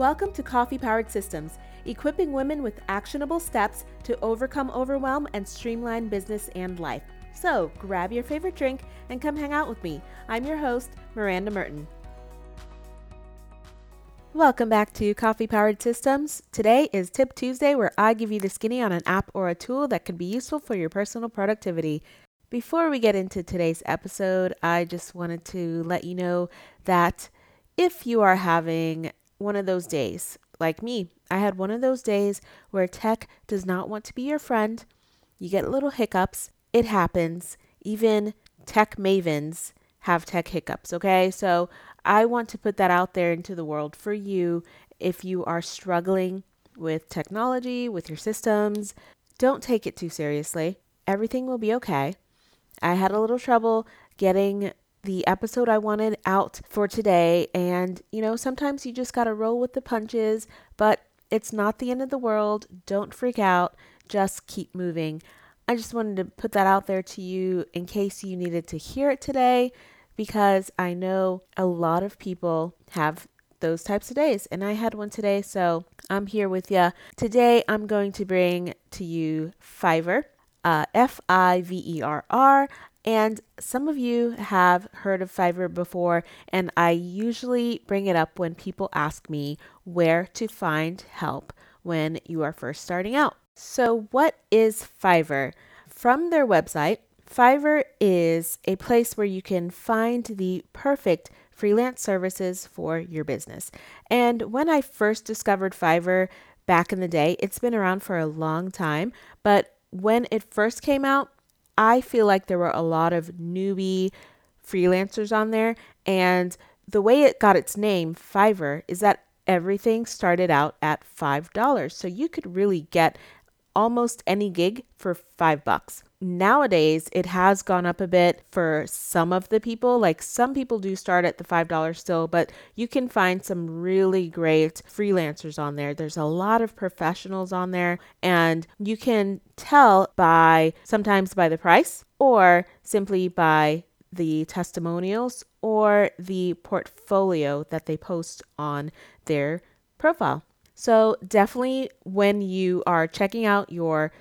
Welcome to Coffee Powered Systems, equipping women with actionable steps to overcome overwhelm and streamline business and life. So grab your favorite drink and come hang out with me. I'm your host, Miranda Merton. Welcome back to Coffee Powered Systems. Today is Tip Tuesday, where I give you the skinny on an app or a tool that could be useful for your personal productivity. Before we get into today's episode, I just wanted to let you know that if you are having one of those days, like me, I had one of those days where tech does not want to be your friend. You get little hiccups. It happens. Even tech mavens have tech hiccups, okay? So I want to put that out there into the world for you if you are struggling with technology, with your systems. Don't take it too seriously. Everything will be okay. I had a little trouble getting the episode I wanted out for today. And, you know, sometimes you just got to roll with the punches, but it's not the end of the world. Don't freak out. Just keep moving. I just wanted to put that out there to you in case you needed to hear it today because I know a lot of people have those types of days, and I had one today, so I'm here with you. Today, I'm going to bring to you Fiverr uh, F I V E R R. And some of you have heard of Fiverr before, and I usually bring it up when people ask me where to find help when you are first starting out. So, what is Fiverr? From their website, Fiverr is a place where you can find the perfect freelance services for your business. And when I first discovered Fiverr back in the day, it's been around for a long time, but when it first came out, I feel like there were a lot of newbie freelancers on there. And the way it got its name, Fiverr, is that everything started out at $5. So you could really get almost any gig for five bucks. Nowadays, it has gone up a bit for some of the people. Like some people do start at the $5 still, but you can find some really great freelancers on there. There's a lot of professionals on there, and you can tell by sometimes by the price or simply by the testimonials or the portfolio that they post on their profile. So, definitely when you are checking out your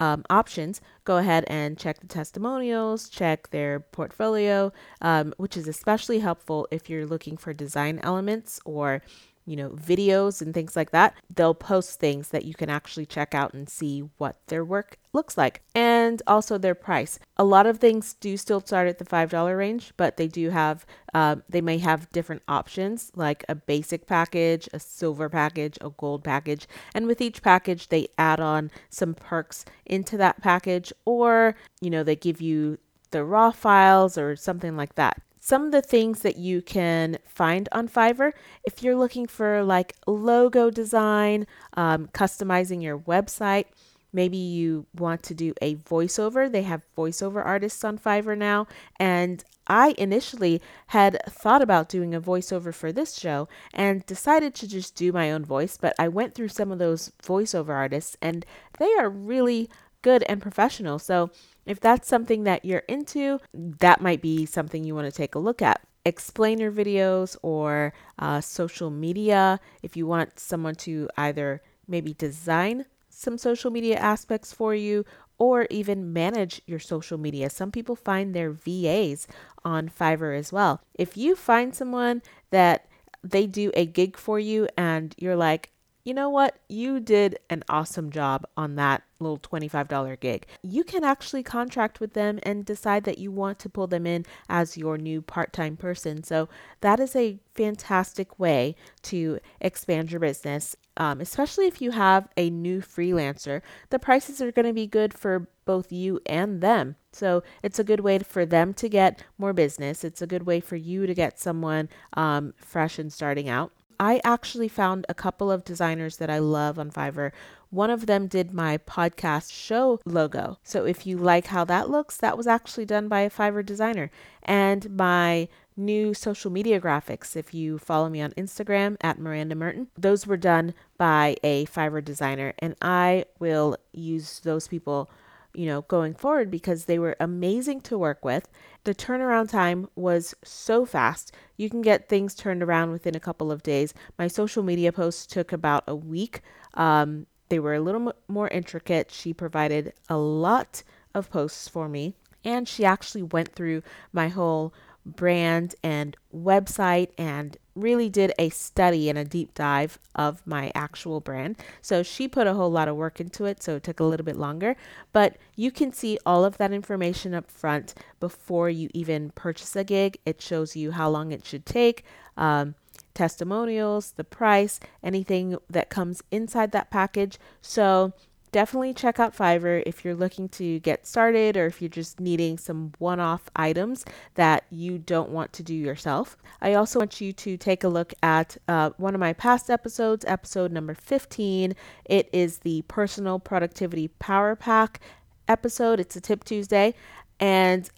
um, options, go ahead and check the testimonials, check their portfolio, um, which is especially helpful if you're looking for design elements or you know, videos and things like that, they'll post things that you can actually check out and see what their work looks like and also their price. A lot of things do still start at the $5 range, but they do have, um, they may have different options like a basic package, a silver package, a gold package. And with each package, they add on some perks into that package or, you know, they give you the raw files or something like that some of the things that you can find on Fiverr if you're looking for like logo design, um, customizing your website. Maybe you want to do a voiceover. They have voiceover artists on Fiverr now. And I initially had thought about doing a voiceover for this show and decided to just do my own voice. But I went through some of those voiceover artists and they are really good and professional. So if that's something that you're into, that might be something you want to take a look at. Explainer videos or uh, social media, if you want someone to either maybe design some social media aspects for you or even manage your social media. Some people find their VAs on Fiverr as well. If you find someone that they do a gig for you and you're like, you know what? You did an awesome job on that little $25 gig. You can actually contract with them and decide that you want to pull them in as your new part time person. So, that is a fantastic way to expand your business, um, especially if you have a new freelancer. The prices are going to be good for both you and them. So, it's a good way for them to get more business. It's a good way for you to get someone um, fresh and starting out. I actually found a couple of designers that I love on Fiverr. One of them did my podcast show logo. So if you like how that looks, that was actually done by a Fiverr designer. And my new social media graphics, if you follow me on Instagram at Miranda Merton, those were done by a Fiverr designer. And I will use those people you know, going forward because they were amazing to work with. The turnaround time was so fast. You can get things turned around within a couple of days. My social media posts took about a week. Um, they were a little m- more intricate. She provided a lot of posts for me, and she actually went through my whole brand and website and really did a study and a deep dive of my actual brand. So she put a whole lot of work into it, so it took a little bit longer. But you can see all of that information up front before you even purchase a gig. It shows you how long it should take. Um, testimonials, the price, anything that comes inside that package. So definitely check out Fiverr if you're looking to get started or if you're just needing some one off items that you don't want to do yourself. I also want you to take a look at uh, one of my past episodes, episode number 15. It is the Personal Productivity Power Pack episode. It's a Tip Tuesday. And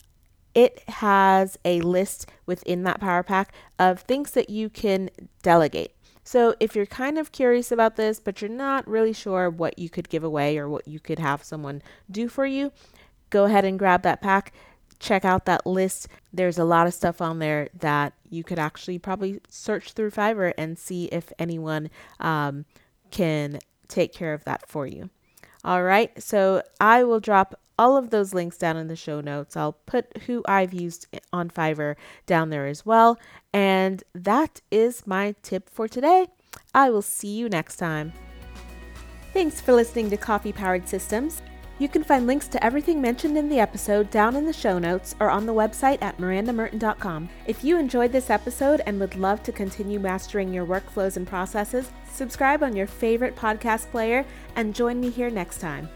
it has a list within that Power Pack of things that you can delegate. So, if you're kind of curious about this, but you're not really sure what you could give away or what you could have someone do for you, go ahead and grab that pack. Check out that list. There's a lot of stuff on there that you could actually probably search through Fiverr and see if anyone um, can take care of that for you. All right, so I will drop all of those links down in the show notes. I'll put who I've used on Fiverr down there as well. And that is my tip for today. I will see you next time. Thanks for listening to Coffee Powered Systems. You can find links to everything mentioned in the episode down in the show notes or on the website at mirandamerton.com. If you enjoyed this episode and would love to continue mastering your workflows and processes, subscribe on your favorite podcast player and join me here next time.